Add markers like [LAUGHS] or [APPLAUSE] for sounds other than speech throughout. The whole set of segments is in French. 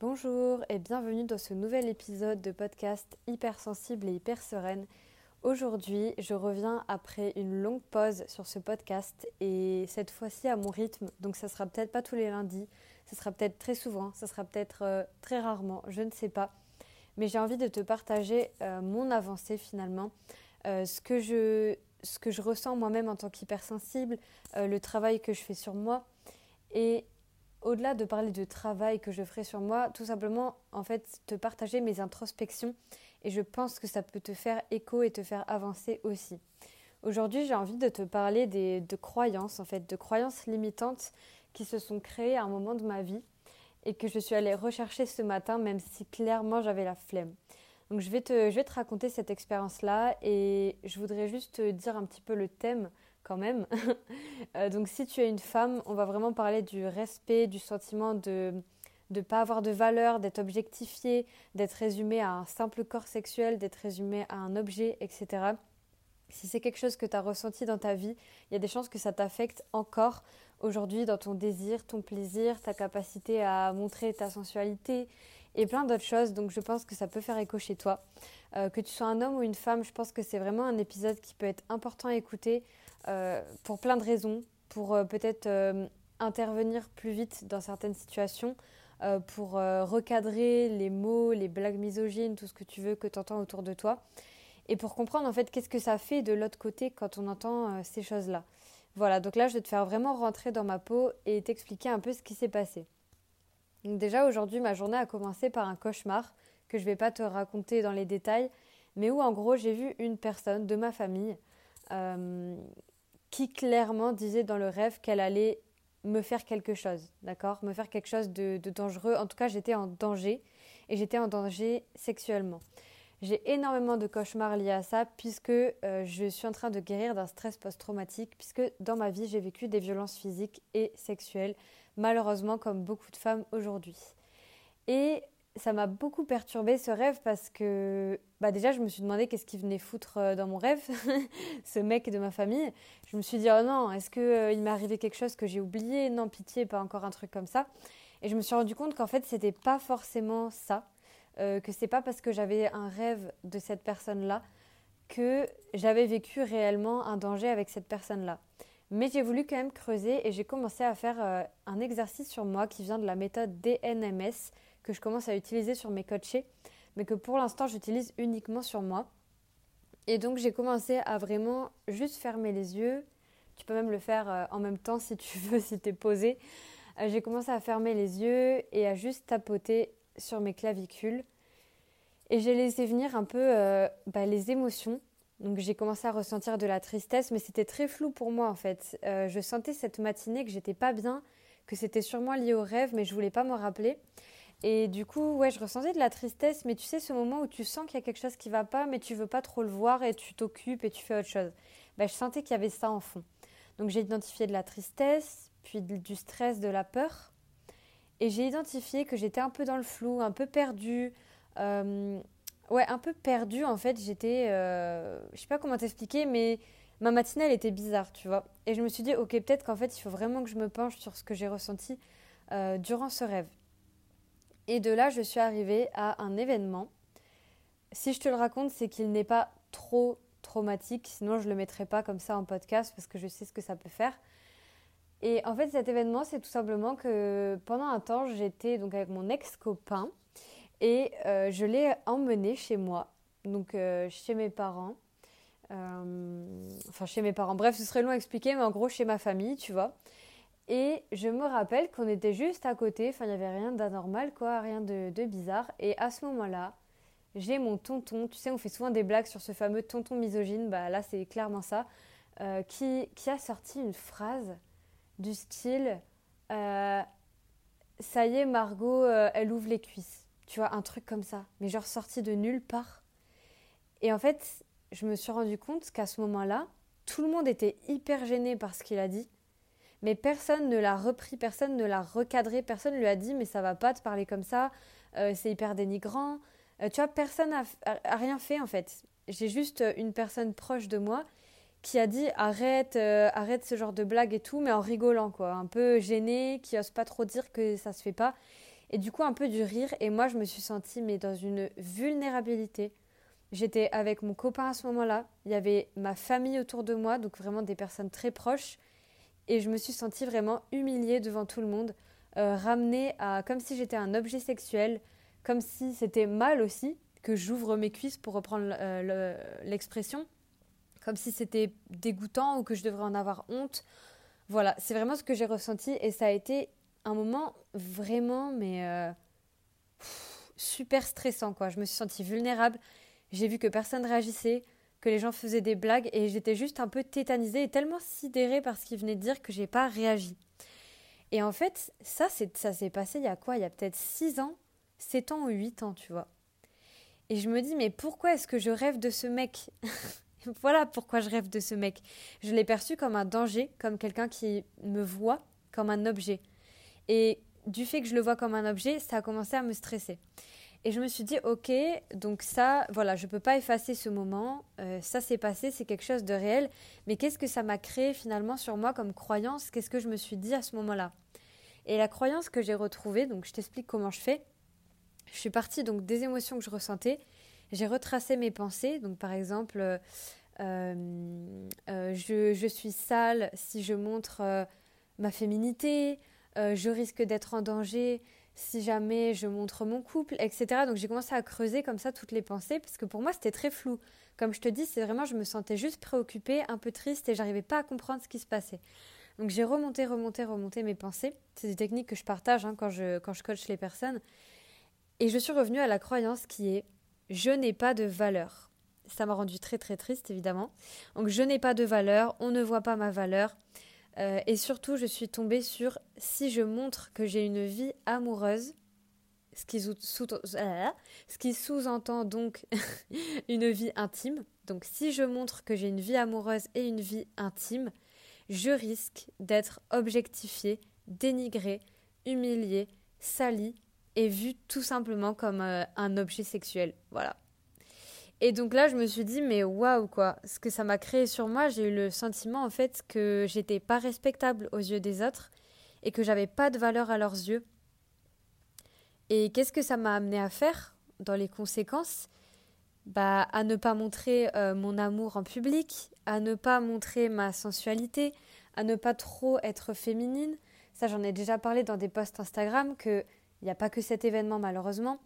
Bonjour et bienvenue dans ce nouvel épisode de podcast hypersensible et hyper sereine. Aujourd'hui, je reviens après une longue pause sur ce podcast et cette fois-ci à mon rythme. Donc ça sera peut-être pas tous les lundis, ça sera peut-être très souvent, ça sera peut-être euh, très rarement, je ne sais pas. Mais j'ai envie de te partager euh, mon avancée finalement, euh, ce, que je, ce que je ressens moi-même en tant qu'hypersensible, le travail que je fais sur moi et au-delà de parler de travail que je ferai sur moi, tout simplement, en fait, te partager mes introspections et je pense que ça peut te faire écho et te faire avancer aussi. Aujourd'hui, j'ai envie de te parler des, de croyances, en fait, de croyances limitantes qui se sont créées à un moment de ma vie et que je suis allée rechercher ce matin, même si clairement j'avais la flemme. Donc je vais te, raconter cette expérience-là et je voudrais juste te dire un petit peu le thème quand même. [LAUGHS] Euh, donc si tu es une femme, on va vraiment parler du respect, du sentiment de ne pas avoir de valeur, d'être objectifié, d'être résumé à un simple corps sexuel, d'être résumé à un objet, etc. Si c'est quelque chose que tu as ressenti dans ta vie, il y a des chances que ça t'affecte encore aujourd'hui dans ton désir, ton plaisir, ta capacité à montrer ta sensualité et plein d'autres choses. Donc je pense que ça peut faire écho chez toi. Euh, que tu sois un homme ou une femme, je pense que c'est vraiment un épisode qui peut être important à écouter euh, pour plein de raisons, pour euh, peut-être intervenir plus vite dans certaines situations, pour recadrer les mots, les blagues misogynes, tout ce que tu veux que tu entends autour de toi, et pour comprendre en fait qu'est-ce que ça fait de l'autre côté quand on entend ces choses-là. Voilà, donc là je vais te faire vraiment rentrer dans ma peau et t'expliquer un peu ce qui s'est passé. Déjà aujourd'hui ma journée a commencé par un cauchemar que je ne vais pas te raconter dans les détails, mais où en gros j'ai vu une personne de ma famille euh, qui clairement disait dans le rêve qu'elle allait me faire quelque chose, d'accord? Me faire quelque chose de, dangereux. En tout cas, j'étais en danger et j'étais en danger sexuellement. J'ai énormément de cauchemars liés à ça puisque euh, je suis en train de guérir d'un stress post-traumatique puisque dans ma vie j'ai vécu des violences physiques et sexuelles, malheureusement comme beaucoup de femmes aujourd'hui. Et ça m'a beaucoup perturbé ce rêve parce que bah déjà je me suis demandé qu'est-ce qu'il venait foutre euh, dans mon rêve, [LAUGHS] ce mec de ma famille. Je me suis dit oh non, est-ce qu'il euh, m'est arrivé quelque chose que j'ai oublié? Non, pitié, pas encore un truc comme ça. Et je me suis rendu compte qu'en fait c'était pas forcément ça, euh, que c'est pas parce que j'avais un rêve de cette personne-là que j'avais vécu réellement un danger avec cette personne-là. Mais j'ai voulu quand même creuser et j'ai commencé à faire un exercice sur moi qui vient de la méthode DNMS que je commence à utiliser sur mes coachés, mais que pour l'instant j'utilise uniquement sur moi. Et donc j'ai commencé à vraiment juste fermer les yeux. Tu peux même le faire euh, en même temps si tu [LAUGHS] veux, si tu es posé. Euh, j'ai commencé à fermer les yeux et à juste tapoter sur mes clavicules. Et j'ai laissé venir un peu euh, bah, les émotions. Donc j'ai commencé à ressentir de la tristesse, mais c'était très flou pour moi en fait. je sentais cette matinée que j'étais pas bien, que c'était sûrement lié au rêve, mais je voulais pas me rappeler. Et du coup, ouais, je ressentais de la tristesse, mais tu sais, ce moment où tu sens qu'il y a quelque chose qui va pas, mais tu veux pas trop le voir et tu t'occupes et tu fais autre chose. Ben, je sentais qu'il y avait ça en fond. Donc j'ai identifié de la tristesse, puis du stress, de la peur. Et j'ai identifié que j'étais un peu dans le flou, un peu perdue. Euh, ouais, un peu perdue en fait. J'étais. Euh, je sais pas comment t'expliquer, mais ma matinée elle était bizarre, tu vois. Et je me suis dit, ok, peut-être qu'en fait il faut vraiment que je me penche sur ce que j'ai ressenti euh, durant ce rêve. Et de là, je suis arrivée à un événement. Si je te le raconte, c'est qu'il n'est pas trop traumatique, sinon je ne le mettrai pas comme ça en podcast parce que je sais ce que ça peut faire. Et en fait, cet événement, c'est tout simplement que pendant un temps, j'étais donc avec mon ex-copain et euh, je l'ai emmené chez moi, donc euh, chez mes parents. Euh, enfin, chez mes parents. Bref, ce serait long à expliquer, mais en gros, chez ma famille, tu vois. Et je me rappelle qu'on était juste à côté, il n'y avait rien d'anormal, quoi, rien de, bizarre. Et à ce moment-là, j'ai mon tonton, tu sais, on fait souvent des blagues sur ce fameux tonton misogyne, bah là c'est clairement ça, qui, a sorti une phrase du style Ça y est, Margot, elle ouvre les cuisses. Tu vois, un truc comme ça, mais genre sorti de nulle part. Et en fait, je me suis rendu compte qu'à ce moment-là, tout le monde était hyper gêné par ce qu'il a dit mais personne ne l'a repris, personne ne l'a recadré, personne ne lui a dit mais ça va pas te parler comme ça, euh, c'est hyper dénigrant. Euh, tu vois, personne n'a rien fait en fait. J'ai juste euh, une personne proche de moi qui a dit arrête, arrête ce genre de blague et tout, mais en rigolant quoi, un peu gêné, qui ose pas trop dire que ça se fait pas. Et du coup un peu du rire. Et moi, je me suis sentie mais dans une vulnérabilité. J'étais avec mon copain à ce moment-là. Il y avait ma famille autour de moi, donc vraiment des personnes très proches. Et je me suis sentie vraiment humiliée devant tout le monde, euh, ramenée à comme si j'étais un objet sexuel, comme si c'était mal aussi que j'ouvre mes cuisses pour reprendre euh, l'expression, comme si c'était dégoûtant ou que je devrais en avoir honte. Voilà, c'est vraiment ce que j'ai ressenti et ça a été un moment vraiment, mais euh, super stressant quoi. Je me suis sentie vulnérable. J'ai vu que personne réagissait, que les gens faisaient des blagues et j'étais juste un peu tétanisée et tellement sidérée par ce qu'ils venaient de dire que j'ai pas réagi. Et en fait, ça, ça s'est passé il y a quoi? Il y a peut-être 6 ans, 7 ans ou 8 ans, tu vois. Et je me dis, mais pourquoi est-ce que je rêve de ce mec? [LAUGHS] Voilà pourquoi je rêve de ce mec. Je l'ai perçu comme un danger, comme quelqu'un qui me voit comme un objet. Et du fait que je le vois comme un objet, ça a commencé à me stresser. Et je me suis dit, ok, donc ça, voilà, je ne peux pas effacer ce moment, euh, ça s'est passé, c'est quelque chose de réel, mais qu'est-ce que ça m'a créé finalement sur moi comme croyance? Qu'est-ce que je me suis dit à ce moment-là? Et la croyance que j'ai retrouvée, donc je t'explique comment je fais, je suis partie donc des émotions que je ressentais, j'ai retracé mes pensées, donc par exemple, euh, euh, je, je, suis sale si je montre ma féminité, je risque d'être en danger si jamais je montre mon couple, etc. Donc j'ai commencé à creuser comme ça toutes les pensées, parce que pour moi c'était très flou. Comme je te dis, c'est vraiment, je me sentais juste préoccupée, un peu triste, et j'arrivais pas à comprendre ce qui se passait. Donc j'ai remonté, remonté, remonté mes pensées. C'est des techniques que je partage hein, quand, je, quand je coach les personnes. Et je suis revenue à la croyance qui est je n'ai pas de valeur. Ça m'a rendu très très triste évidemment. Donc je n'ai pas de valeur, on ne voit pas ma valeur. Euh, et surtout, je suis tombée sur si je montre que j'ai une vie amoureuse, ce qui sous-entend donc [LAUGHS] une vie intime. Donc si je montre que j'ai une vie amoureuse et une vie intime, je risque d'être objectifiée, dénigrée, humiliée, salie et vue tout simplement comme euh, un objet sexuel. Voilà. Et donc là, je me suis dit, mais waouh, quoi. Ce que ça m'a créé sur moi, j'ai eu le sentiment, en fait, que j'étais pas respectable aux yeux des autres et que j'avais pas de valeur à leurs yeux. Et qu'est-ce que ça m'a amené à faire dans les conséquences? Bah, à ne pas montrer euh, mon amour en public, à ne pas montrer ma sensualité, à ne pas trop être féminine. Ça, j'en ai déjà parlé dans des posts Instagram qu'il n'y a pas que cet événement malheureusement,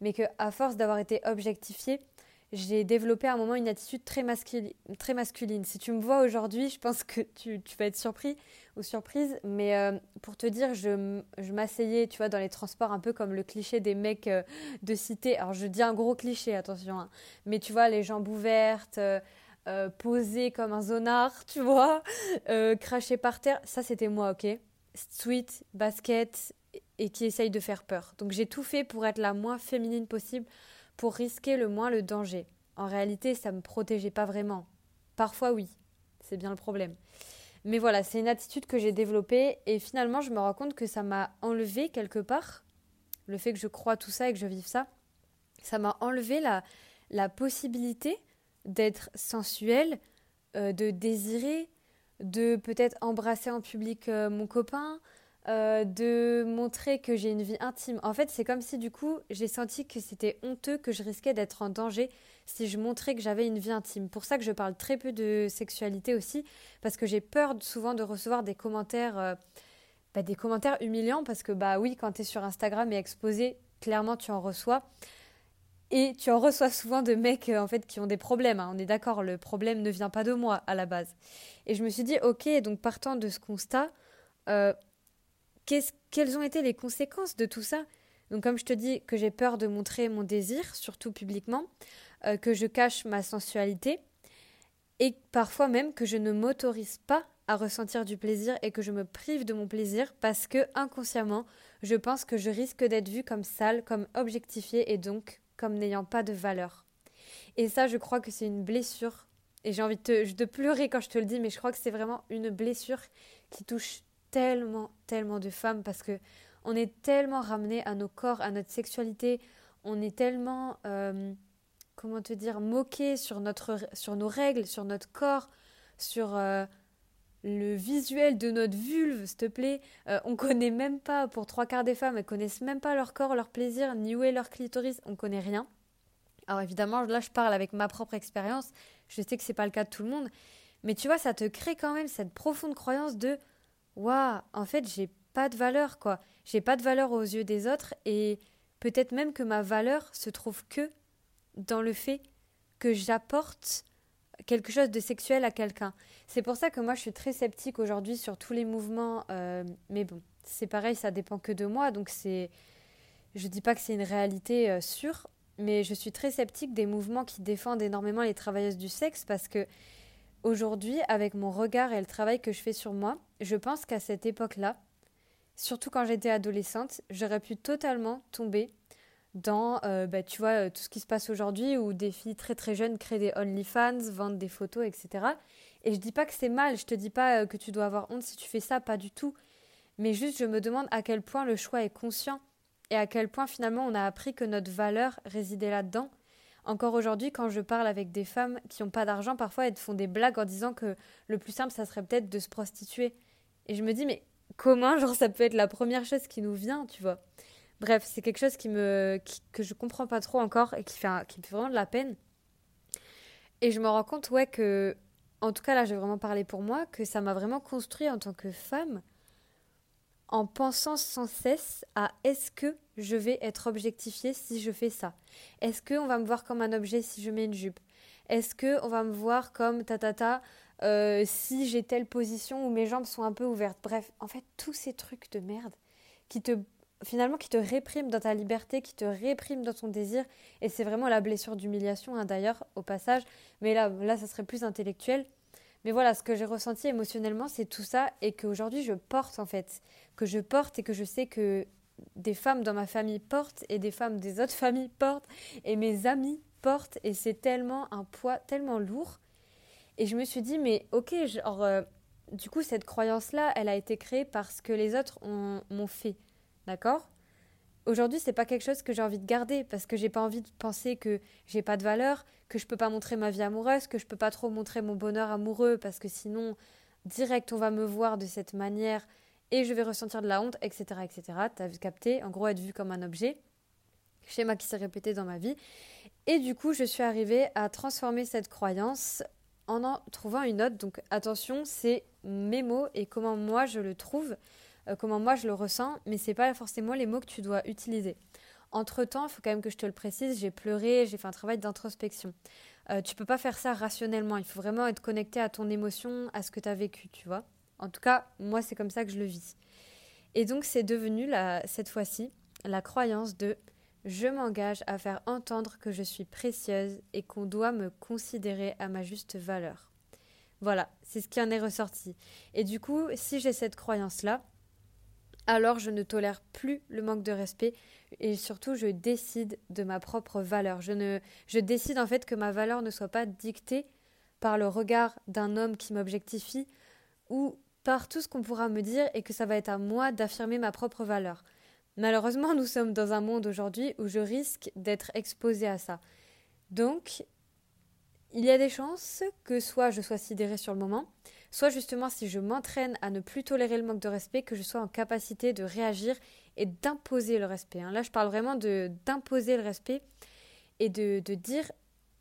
mais que à force d'avoir été objectifiée, j'ai développé à un moment une attitude très, masculine. Si tu me vois aujourd'hui, je pense que tu, vas être surpris ou surprise. Mais euh, pour te dire, je, m'asseyais, tu vois, dans les transports, un peu comme le cliché des mecs euh, de cité. Alors, je dis un gros cliché, attention. Hein. Mais tu vois, les jambes ouvertes, euh, posées comme un zonard, [LAUGHS] tu vois, cracher par terre. Ça, c'était moi, ok? Sweet, basket et qui essaye de faire peur. Donc, j'ai tout fait pour être la moins féminine possible pour risquer le moins le danger. En réalité, ça ne me protégeait pas vraiment. Parfois oui, c'est bien le problème. Mais voilà, c'est une attitude que j'ai développée et finalement je me rends compte que ça m'a enlevé quelque part, le fait que je crois tout ça et que je vive ça, ça m'a enlevé la, la possibilité d'être sensuelle, euh, de désirer, de peut-être embrasser en public euh, mon copain, euh, de montrer que j'ai une vie intime. En fait, c'est comme si du coup, j'ai senti que c'était honteux, que je risquais d'être en danger si je montrais que j'avais une vie intime. Pour ça que je parle très peu de sexualité aussi, parce que j'ai peur souvent de recevoir des commentaires, euh, bah, des commentaires humiliants, parce que bah oui, quand tu es sur Instagram et exposé, clairement tu en reçois. Et tu en reçois souvent de mecs euh, en fait qui ont des problèmes. Hein. On est d'accord, le problème ne vient pas de moi à la base. Et je me suis dit, ok, donc partant de ce constat, quelles ont été les conséquences de tout ça? Donc comme je te dis que j'ai peur de montrer mon désir, surtout publiquement, euh, que je cache ma sensualité, et parfois même que je ne m'autorise pas à ressentir du plaisir et que je me prive de mon plaisir parce que inconsciemment, je pense que je risque d'être vue comme sale, comme objectifiée et donc comme n'ayant pas de valeur. Et ça, je crois que c'est une blessure. Et j'ai envie de, de pleurer quand je te le dis, mais je crois que c'est vraiment une blessure qui touche tellement, tellement de femmes parce que on est tellement ramené à nos corps, à notre sexualité, on est tellement, euh, comment te dire, moqué sur, notre, sur nos règles, sur notre corps, sur, euh, le visuel de notre vulve, s'il te plaît. Euh, on connaît même pas, pour trois quarts des femmes, elles connaissent même pas leur corps, leur plaisir, ni où est leur clitoris, on connaît rien. Alors évidemment, là je parle avec ma propre expérience, je sais que c'est pas le cas de tout le monde, mais tu vois, ça te crée quand même cette profonde croyance de waouh, en fait, j'ai pas de valeur quoi. J'ai pas de valeur aux yeux des autres et peut-être même que ma valeur se trouve que dans le fait que j'apporte quelque chose de sexuel à quelqu'un. C'est pour ça que moi je suis très sceptique aujourd'hui sur tous les mouvements, euh, mais bon, c'est pareil, ça dépend que de moi, donc c'est, je dis pas que c'est une réalité euh, sûre, mais je suis très sceptique des mouvements qui défendent énormément les travailleuses du sexe parce que aujourd'hui, avec mon regard et le travail que je fais sur moi, je pense qu'à cette époque-là, surtout quand j'étais adolescente, j'aurais pu totalement tomber dans, euh, bah, tu vois, tout ce qui se passe aujourd'hui où des filles très très jeunes créent des OnlyFans, vendent des photos, etc. Et je dis pas que c'est mal, je te dis pas euh, que tu dois avoir honte si tu fais ça, pas du tout. Mais juste, je me demande à quel point le choix est conscient et à quel point finalement on a appris que notre valeur résidait là-dedans. Encore aujourd'hui, quand je parle avec des femmes qui n'ont pas d'argent, parfois elles font des blagues en disant que le plus simple, ça serait peut-être de se prostituer. Et je me dis, mais comment, genre, ça peut être la première chose qui nous vient, tu vois. Bref, c'est quelque chose qui me, que je comprends pas trop encore et qui, fait, me fait vraiment de la peine. Et je me rends compte, ouais, que, en tout cas là, je vais vraiment parler pour moi, que ça m'a vraiment construit en tant que femme en pensant sans cesse à est-ce que je vais être objectifiée si je fais ça? Est-ce qu'on va me voir comme un objet si je mets une jupe? Est-ce qu'on va me voir comme tatata euh, si j'ai telle position où mes jambes sont un peu ouvertes Bref, en fait, tous ces trucs de merde qui te finalement qui te répriment dans ta liberté, qui te répriment dans ton désir. Et c'est vraiment la blessure d'humiliation, hein, d'ailleurs, au passage. Mais là, là, ça serait plus intellectuel. Mais voilà, ce que j'ai ressenti émotionnellement, c'est tout ça et qu'aujourd'hui je porte en fait, que je porte et que je sais que des femmes dans ma famille portent et des femmes des autres [LAUGHS] familles portent et mes amis portent et c'est tellement un poids tellement lourd. Et je me suis dit, mais ok, genre, euh, du coup, cette croyance-là, elle a été créée parce que les autres m'ont fait. D'accord? Aujourd'hui, c'est pas quelque chose que j'ai envie de garder parce que j'ai pas envie de penser que j'ai pas de valeur, que je peux pas montrer ma vie amoureuse, que je peux pas trop montrer mon bonheur amoureux parce que sinon, direct, on va me voir de cette manière et je vais ressentir de la honte, etc., etc. T'as capté? En gros, être vu comme un objet. Schéma qui s'est répété dans ma vie. Et du coup, je suis arrivée à transformer cette croyance en en trouvant une autre. Donc attention, c'est mes mots et comment moi je le trouve. Euh, comment moi je le ressens, mais c'est pas forcément les mots que tu dois utiliser. Entre temps, il faut quand même que je te le précise, j'ai pleuré, j'ai fait un travail d'introspection. Euh, tu peux pas faire ça rationnellement, il faut vraiment être connecté à ton émotion, à ce que tu as vécu, tu vois. En tout cas, moi c'est comme ça que je le vis. Et donc c'est devenu cette fois-ci la croyance de je m'engage à faire entendre que je suis précieuse et qu'on doit me considérer à ma juste valeur. Voilà, c'est ce qui en est ressorti. Et du coup, si j'ai cette croyance-là, alors je ne tolère plus le manque de respect et surtout je décide de ma propre valeur. Je, ne, je décide en fait que ma valeur ne soit pas dictée par le regard d'un homme qui m'objectifie ou par tout ce qu'on pourra me dire et que ça va être à moi d'affirmer ma propre valeur. Malheureusement, nous sommes dans un monde aujourd'hui où je risque d'être exposée à ça. Donc, il y a des chances que soit je sois sidérée sur le moment, soit justement si je m'entraîne à ne plus tolérer le manque de respect, que je sois en capacité de réagir et d'imposer le respect. Hein. Là, je parle vraiment d'imposer le respect et de, de dire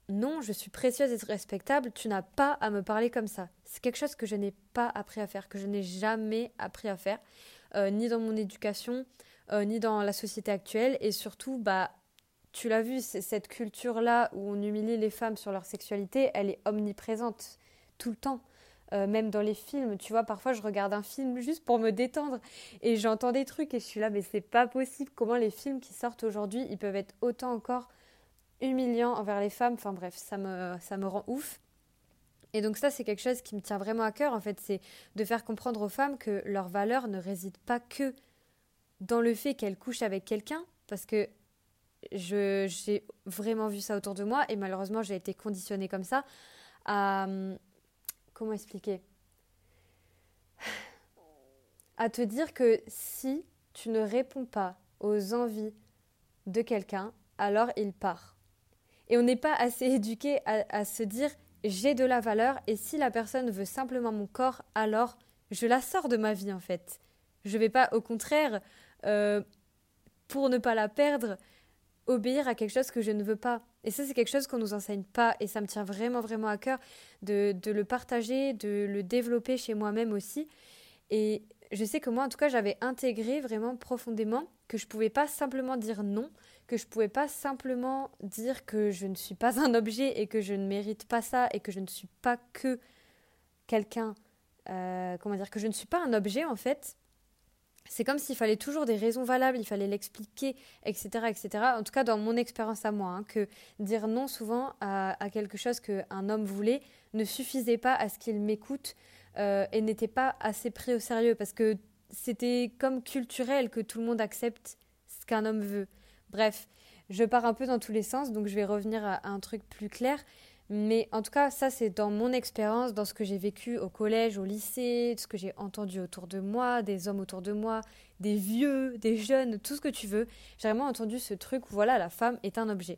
non, je suis précieuse et respectable, tu n'as pas à me parler comme ça. C'est quelque chose que je n'ai pas appris à faire, que je n'ai jamais appris à faire, euh, ni dans mon éducation, euh, ni dans la société actuelle, et surtout, bah, tu l'as vu, cette culture-là où on humilie les femmes sur leur sexualité, elle est omniprésente tout le temps. Euh, même dans les films, tu vois, parfois je regarde un film juste pour me détendre et j'entends des trucs et je suis là, mais c'est pas possible. Comment les films qui sortent aujourd'hui, ils peuvent être autant encore humiliants envers les femmes? Enfin bref, ça me, ça me rend ouf. Et donc ça, c'est quelque chose qui me tient vraiment à cœur, en fait, c'est de faire comprendre aux femmes que leur valeur ne réside pas que dans le fait qu'elles couchent avec quelqu'un, parce que j'ai vraiment vu ça autour de moi et malheureusement j'ai été conditionnée comme ça à comment expliquer? À te dire que si tu ne réponds pas aux envies de quelqu'un, alors il part. Et on n'est pas assez éduqué à, se dire j'ai de la valeur et si la personne veut simplement mon corps, alors je la sors de ma vie en fait. Je vais pas, au contraire, euh, pour ne pas la perdre, obéir à quelque chose que je ne veux pas. Et ça, c'est quelque chose qu'on nous enseigne pas et ça me tient vraiment, vraiment à cœur de, le partager, de le développer chez moi-même aussi. Et je sais que moi, en tout cas, j'avais intégré vraiment profondément que je pouvais pas simplement dire non, que je pouvais pas simplement dire que je ne suis pas un objet et que je ne mérite pas ça et que je ne suis pas que quelqu'un, euh, comment dire, que je ne suis pas un objet en fait. C'est comme s'il fallait toujours des raisons valables, il fallait l'expliquer, etc., etc. En tout cas, dans mon expérience à moi, hein, que dire non souvent à, quelque chose qu'un homme voulait ne suffisait pas à ce qu'il m'écoute euh, et n'était pas assez pris au sérieux parce que c'était comme culturel que tout le monde accepte ce qu'un homme veut. Bref, je pars un peu dans tous les sens, donc je vais revenir à, un truc plus clair. Mais en tout cas, ça, c'est dans mon expérience, dans ce que j'ai vécu au collège, au lycée, ce que j'ai entendu autour de moi, des hommes autour de moi, des vieux, des jeunes, tout ce que tu veux. J'ai vraiment entendu ce truc où, voilà, la femme est un objet.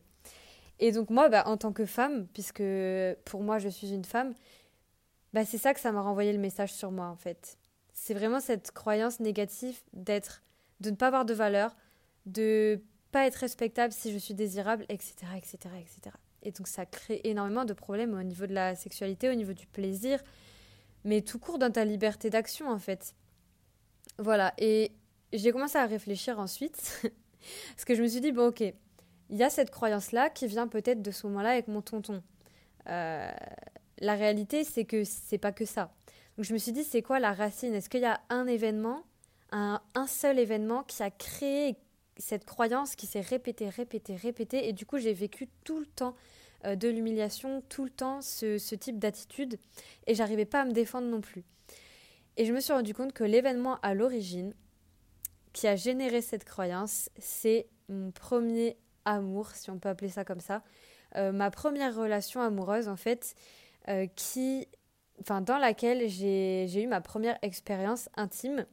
Et donc, moi, bah, en tant que femme, puisque pour moi, je suis une femme, bah, c'est ça que ça m'a renvoyé le message sur moi, en fait. C'est vraiment cette croyance négative d'être, de ne pas avoir de valeur, de pas être respectable si je suis désirable, etc., etc., etc. Et donc ça crée énormément de problèmes au niveau de la sexualité, au niveau du plaisir, mais tout court dans ta liberté d'action en fait. Voilà, et j'ai commencé à réfléchir ensuite, [LAUGHS] parce que je me suis dit, bon ok, il y a cette croyance-là qui vient peut-être de ce moment-là avec mon tonton. Euh, la réalité, c'est que c'est pas que ça. Donc je me suis dit, c'est quoi la racine? Est-ce qu'il y a un événement, un, un seul événement qui a créé cette croyance qui s'est répétée, répétée, répétée, et du coup j'ai vécu tout le temps euh, de l'humiliation, tout le temps ce, type d'attitude, et j'arrivais pas à me défendre non plus. Et je me suis rendu compte que l'événement à l'origine qui a généré cette croyance, c'est mon premier amour, si on peut appeler ça comme ça, euh, ma première relation amoureuse en fait, euh, qui, enfin dans laquelle j'ai eu ma première expérience intime,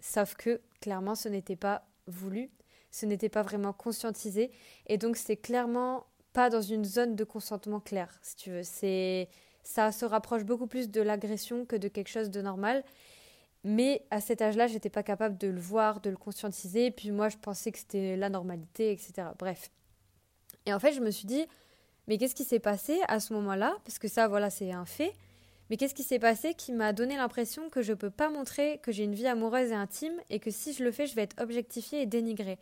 sauf que clairement ce n'était pas voulu, ce n'était pas vraiment conscientisé. Et donc, c'est clairement pas dans une zone de consentement clair, si tu veux. C'est, ça se rapproche beaucoup plus de l'agression que de quelque chose de normal. Mais à cet âge-là, j'étais pas capable de le voir, de le conscientiser. Puis moi, je pensais que c'était la normalité, etc. Bref. Et en fait, je me suis dit, mais qu'est-ce qui s'est passé à ce moment-là? Parce que ça, voilà, c'est un fait. Mais qu'est-ce qui s'est passé qui m'a donné l'impression que je ne peux pas montrer que j'ai une vie amoureuse et intime et que si je le fais, je vais être objectifiée et dénigrée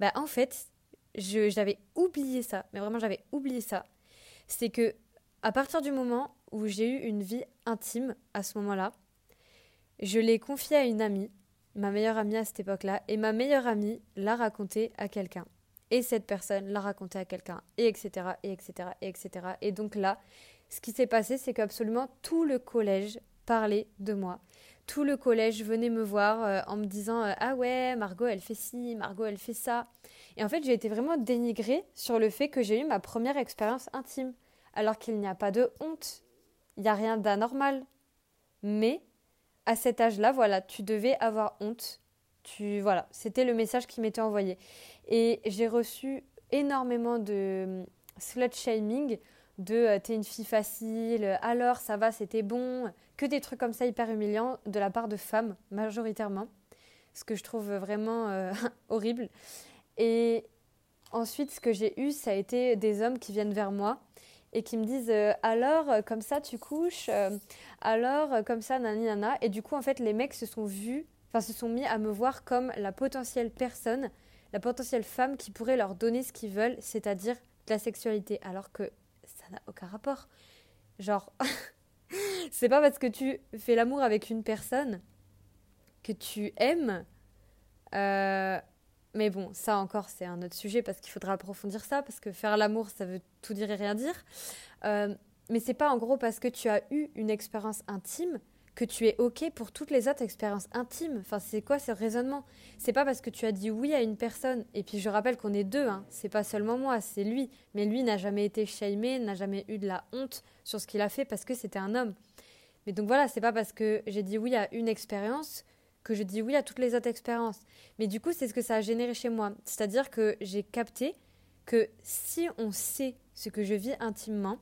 Bah en fait, j'avais oublié ça, mais vraiment j'avais oublié ça. C'est que à partir du moment où j'ai eu une vie intime à ce moment-là, je l'ai confiée à une amie, ma meilleure amie à cette époque-là, et ma meilleure amie l'a raconté à quelqu'un. Et cette personne l'a raconté à quelqu'un, et etc., et etc., et etc. Et donc là, ce qui s'est passé, c'est qu'absolument tout le collège parlait de moi. Tout le collège venait me voir euh, en me disant euh, Ah ouais, Margot, elle fait ci, Margot, elle fait ça. Et en fait, j'ai été vraiment dénigrée sur le fait que j'ai eu ma première expérience intime. Alors qu'il n'y a pas de honte. Il n'y a rien d'anormal. Mais à cet âge-là, voilà, tu devais avoir honte. Tu, voilà, c'était le message qui m'était envoyé. Et j'ai reçu énormément de hum, slut shaming de euh, t'es une fille facile, alors ça va, c'était bon, que des trucs comme ça hyper humiliants de la part de femmes majoritairement, ce que je trouve vraiment euh, [LAUGHS] horrible. Et ensuite, ce que j'ai eu, ça a été des hommes qui viennent vers moi et qui me disent euh, alors comme ça tu couches, alors comme ça nani nana. Et du coup, en fait, les mecs se sont vus, enfin se sont mis à me voir comme la potentielle personne, la potentielle femme qui pourrait leur donner ce qu'ils veulent, c'est-à-dire de la sexualité, alors que ça n'a aucun rapport. Genre, [LAUGHS] c'est pas parce que tu fais l'amour avec une personne que tu aimes. Euh, mais bon, ça encore, c'est un autre sujet parce qu'il faudra approfondir ça, parce que faire l'amour, ça veut tout dire et rien dire. Euh, mais c'est pas en gros parce que tu as eu une expérience intime que tu es OK pour toutes les autres expériences intimes. Enfin, c'est quoi ce raisonnement? C'est pas parce que tu as dit oui à une personne, et puis je rappelle qu'on est deux, hein, c'est pas seulement moi, c'est lui. Mais lui n'a jamais été shamé, n'a jamais eu de la honte sur ce qu'il a fait parce que c'était un homme. Mais donc voilà, c'est pas parce que j'ai dit oui à une expérience que je dis oui à toutes les autres expériences. Mais du coup, c'est ce que ça a généré chez moi. C'est-à-dire que j'ai capté que si on sait ce que je vis intimement,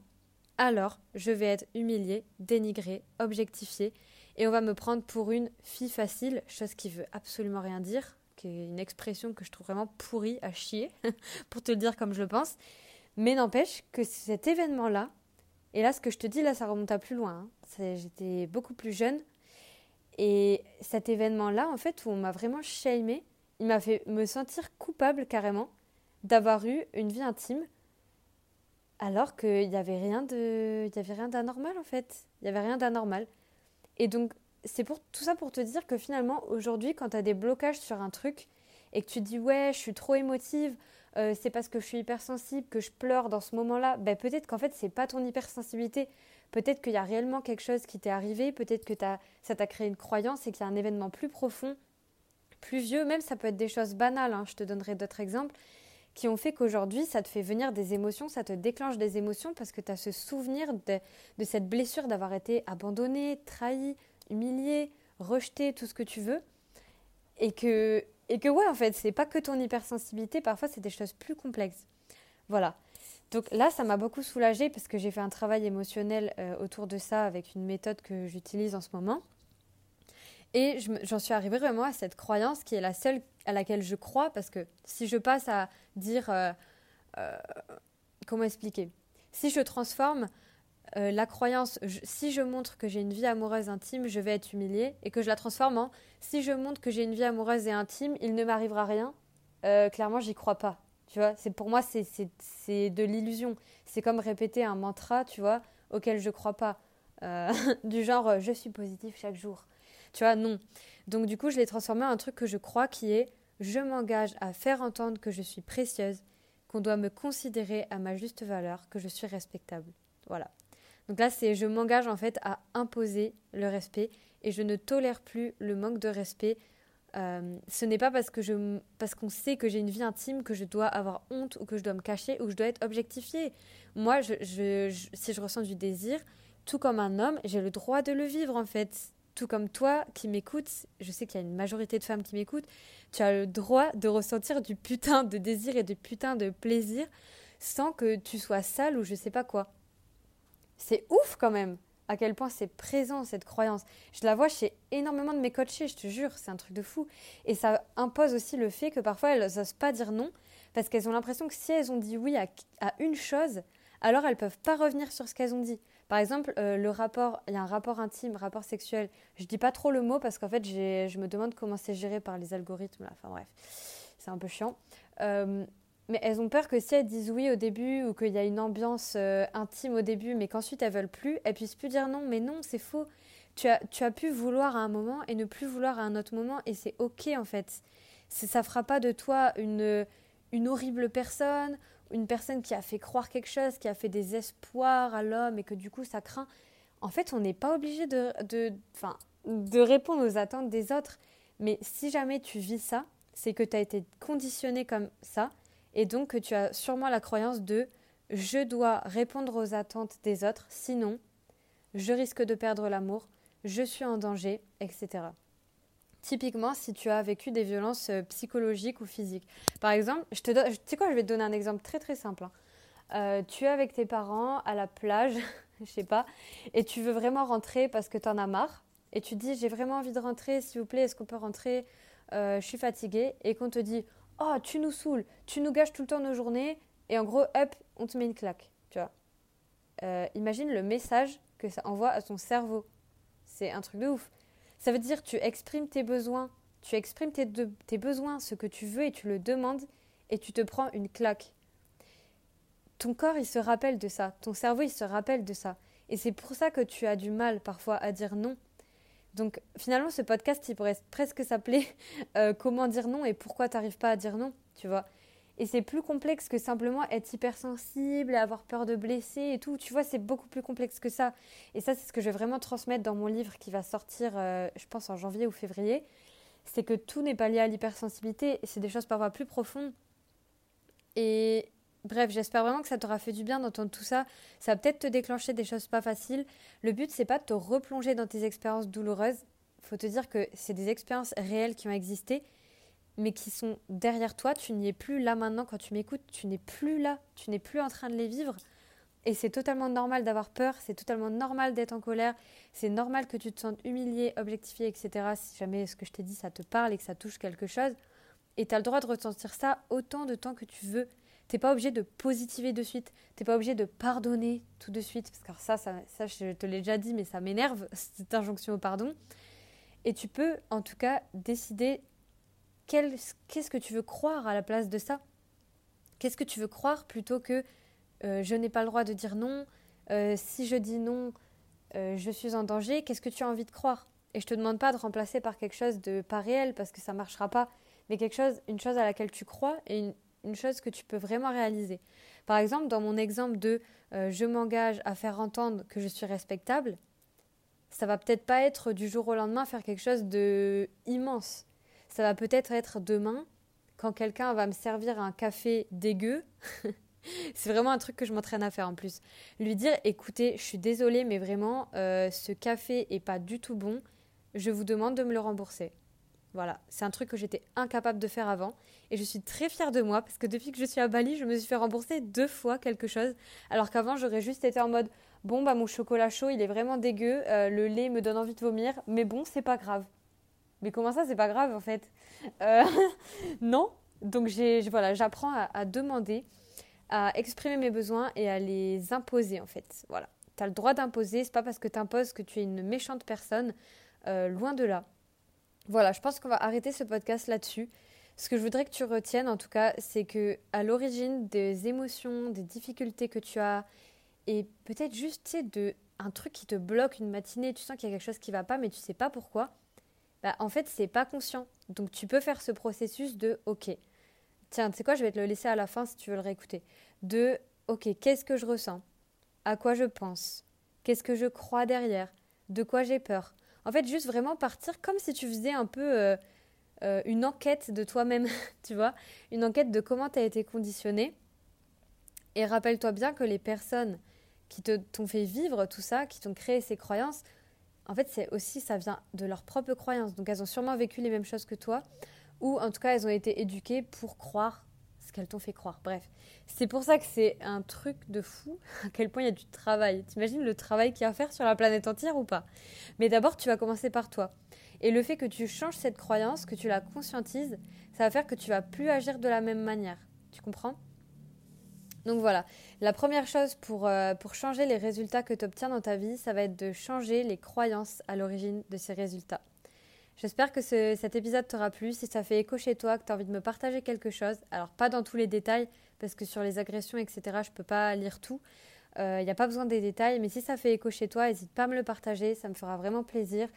alors je vais être humiliée, dénigrée, objectifiée, et on va me prendre pour une fille facile, chose qui veut absolument rien dire, qui est une expression que je trouve vraiment pourrie à chier, [LAUGHS] pour te le dire comme je le pense. Mais n'empêche que cet événement-là, et là ce que je te dis là, ça remonte à plus loin. Hein. J'étais beaucoup plus jeune, et cet événement-là, en fait, où on m'a vraiment shamé, il m'a fait me sentir coupable carrément d'avoir eu une vie intime alors qu'il n'y avait rien de il y avait rien d'anormal en fait. Il n'y avait rien d'anormal. Et donc c'est pour tout ça pour te dire que finalement aujourd'hui quand tu as des blocages sur un truc et que tu dis ouais je suis trop émotive euh, c'est parce que je suis hypersensible que je pleure dans ce moment-là ben peut-être qu'en fait c'est pas ton hypersensibilité. Peut-être qu'il y a réellement quelque chose qui t'est arrivé peut-être que ça t'a créé une croyance et qu'il y a un événement plus profond plus vieux. Même ça peut être des choses banales hein. je te donnerai d'autres exemples qui ont fait qu'aujourd'hui, ça te fait venir des émotions, ça te déclenche des émotions parce que tu as ce souvenir de, cette blessure d'avoir été abandonné, trahi, humilié, rejeté, tout ce que tu veux. Et que, et que ouais, en fait, c'est pas que ton hypersensibilité, parfois c'est des choses plus complexes. Voilà. Donc là, ça m'a beaucoup soulagée parce que j'ai fait un travail émotionnel euh, autour de ça avec une méthode que j'utilise en ce moment. Et j'en suis arrivée vraiment à cette croyance qui est la seule à laquelle je crois, parce que si je passe à dire... Euh, euh, comment expliquer? Si je transforme euh, la croyance, si je montre que j'ai une vie amoureuse intime, je vais être humiliée, et que je la transforme en si je montre que j'ai une vie amoureuse et intime, il ne m'arrivera rien, clairement, j'y crois pas. Tu vois, c'est pour moi, c'est de l'illusion. C'est comme répéter un mantra, tu vois, auquel je crois pas. [LAUGHS] du genre, je suis positif chaque jour. Tu vois, non. Donc du coup, je l'ai transformé en un truc que je crois qui est je m'engage à faire entendre que je suis précieuse, qu'on doit me considérer à ma juste valeur, que je suis respectable. Voilà. Donc là, c'est je m'engage en fait à imposer le respect et je ne tolère plus le manque de respect. Euh, ce n'est pas parce que je parce qu'on sait que j'ai une vie intime que je dois avoir honte ou que je dois me cacher ou que je dois être objectifiée. Moi, si je ressens du désir, tout comme un homme, j'ai le droit de le vivre en fait tout comme toi qui m'écoutes, je sais qu'il y a une majorité de femmes qui m'écoutent, tu as le droit de ressentir du putain de désir et du putain de plaisir sans que tu sois sale ou je sais pas quoi. C'est ouf quand même à quel point c'est présent cette croyance. Je la vois chez énormément de mes coachés, je te jure, c'est un truc de fou. Et ça impose aussi le fait que parfois elles n'osent pas dire non parce qu'elles ont l'impression que si elles ont dit oui à, une chose, alors elles peuvent pas revenir sur ce qu'elles ont dit. Par exemple, euh, le rapport, il y a un rapport intime, rapport sexuel. Je dis pas trop le mot parce qu'en fait, je me demande comment c'est géré par les algorithmes. Enfin bref, c'est un peu chiant. Euh, mais elles ont peur que si elles disent oui au début ou qu'il y a une ambiance euh, intime au début, mais qu'ensuite elles veulent plus, elles puissent plus dire non. Mais non, c'est faux. Tu as, tu as pu vouloir à un moment et ne plus vouloir à un autre moment et c'est ok en fait. Ça fera pas de toi une, une horrible personne une personne qui a fait croire quelque chose, qui a fait des espoirs à l'homme et que du coup ça craint, en fait on n'est pas obligé de, de, répondre aux attentes des autres. Mais si jamais tu vis ça, c'est que tu as été conditionné comme ça et donc que tu as sûrement la croyance de je dois répondre aux attentes des autres, sinon je risque de perdre l'amour, je suis en danger, etc. Typiquement, si tu as vécu des violences euh, psychologiques ou physiques. Par exemple, je te donne, tu sais quoi, je vais te donner un exemple très très simple. Hein. Euh, tu es avec tes parents à la plage, [LAUGHS] je sais pas, et tu veux vraiment rentrer parce que tu en as marre, et tu dis j'ai vraiment envie de rentrer, s'il vous plaît, est-ce qu'on peut rentrer? Euh, Je suis fatiguée, et qu'on te dit oh tu nous saoules, tu nous gâches tout le temps nos journées, et en gros hop, on te met une claque, tu vois. imagine le message que ça envoie à ton cerveau. C'est un truc de ouf. Ça veut dire tu exprimes tes besoins, tu exprimes tes, besoins, ce que tu veux et tu le demandes et tu te prends une claque. Ton corps, il se rappelle de ça, ton cerveau, il se rappelle de ça. Et c'est pour ça que tu as du mal parfois à dire non. Donc finalement, ce podcast, il pourrait presque s'appeler [LAUGHS] euh, Comment dire non et pourquoi tu n'arrives pas à dire non, tu vois. Et c'est plus complexe que simplement être hypersensible, avoir peur de blesser et tout. Tu vois, c'est beaucoup plus complexe que ça. Et ça, c'est ce que je vais vraiment transmettre dans mon livre qui va sortir, euh, je pense, en janvier ou février. C'est que tout n'est pas lié à l'hypersensibilité. C'est des choses parfois plus profondes. Et bref, j'espère vraiment que ça t'aura fait du bien d'entendre tout ça. Ça va peut-être te déclencher des choses pas faciles. Le but, c'est pas de te replonger dans tes expériences douloureuses. Faut te dire que c'est des expériences réelles qui ont existé mais qui sont derrière toi. Tu n'y es plus là maintenant quand tu m'écoutes. Tu n'es plus là. Tu n'es plus en train de les vivre. Et c'est totalement normal d'avoir peur, c'est totalement normal d'être en colère, c'est normal que tu te sentes humilié, objectifié, etc. Si jamais ce que je t'ai dit, ça te parle et que ça touche quelque chose. Et tu as le droit de ressentir ça autant de temps que tu veux. T'es pas obligé de positiver de suite. T'es pas obligé de pardonner tout de suite. Parce que ça, ça, ça je te l'ai déjà dit, mais ça m'énerve, [LAUGHS] cette injonction au pardon. Et tu peux, en tout cas, décider qu'est-ce que tu veux croire à la place de ça? Qu'est-ce que tu veux croire plutôt que euh, je n'ai pas le droit de dire non. Euh, si je dis non, euh, je suis en danger. Qu'est-ce que tu as envie de croire? Et je te demande pas de remplacer par quelque chose de pas réel parce que ça marchera pas, mais quelque chose, une chose à laquelle tu crois et une, une chose que tu peux vraiment réaliser. Par exemple, dans mon exemple de je m'engage à faire entendre que je suis respectable, ça va peut-être pas être du jour au lendemain faire quelque chose de immense. Ça va peut-être être demain quand quelqu'un va me servir un café dégueu [LAUGHS] c'est vraiment un truc que je m'entraîne à faire en plus. Lui dire écoutez, je suis désolée, mais vraiment, euh, ce café est pas du tout bon. Je vous demande de me le rembourser. Voilà, c'est un truc que j'étais incapable de faire avant. Et je suis très fière de moi parce que depuis que je suis à Bali, je me suis fait rembourser deux fois quelque chose. Alors qu'avant, j'aurais juste été en mode bon, bah mon chocolat chaud, il est vraiment dégueu. Euh, le lait me donne envie de vomir. Mais bon, c'est pas grave. Mais comment ça, c'est pas grave en fait euh, [LAUGHS] Non. Donc voilà, j'apprends à demander à exprimer mes besoins et à les imposer en fait. Voilà. Tu as le droit d'imposer, c'est pas parce que tu imposes que tu es une méchante personne, euh, loin de là. Voilà, je pense qu'on va arrêter ce podcast là-dessus. Ce que je voudrais que tu retiennes en tout cas, c'est que à l'origine des émotions, des difficultés que tu as et peut-être juste de un truc qui te bloque une matinée, tu sens qu'il y a quelque chose qui va pas mais tu sais pas pourquoi. Bah, en fait, c'est pas conscient. Donc tu peux faire ce processus de OK, Tiens, tu sais quoi, je vais te le laisser à la fin si tu veux le réécouter. De, ok, qu'est-ce que je ressens? À quoi je pense? Qu'est-ce que je crois derrière? De quoi j'ai peur? En fait, juste vraiment partir comme si tu faisais un peu euh, euh, une enquête de toi-même, [LAUGHS] tu vois? Une enquête de comment tu as été conditionné. Et rappelle-toi bien que les personnes qui t'ont fait vivre tout ça, qui t'ont créé ces croyances, en fait, c'est aussi, ça vient de leurs propres croyances. Donc, elles ont sûrement vécu les mêmes choses que toi ou en tout cas elles ont été éduquées pour croire ce qu'elles t'ont fait croire. Bref, c'est pour ça que c'est un truc de fou [LAUGHS] à quel point il y a du travail. T'imagines le travail qu'il y a à faire sur la planète entière ou pas? Mais d'abord, tu vas commencer par toi. Et le fait que tu changes cette croyance, que tu la conscientises, ça va faire que tu vas plus agir de la même manière. Tu comprends? Donc voilà, la première chose pour, euh, pour changer les résultats que tu obtiens dans ta vie, ça va être de changer les croyances à l'origine de ces résultats. J'espère que cet épisode t'aura plu. Si ça fait écho chez toi, que tu as envie de me partager quelque chose, alors pas dans tous les détails, parce que sur les agressions, etc., je ne peux pas lire tout. Il euh, n'y a pas besoin des détails, mais si ça fait écho chez toi, n'hésite pas à me le partager, ça me fera vraiment plaisir.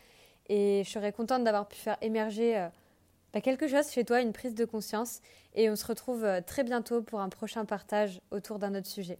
Et je serais contente d'avoir pu faire émerger euh, quelque chose chez toi, une prise de conscience. Et on se retrouve euh, très bientôt pour un prochain partage autour d'un autre sujet.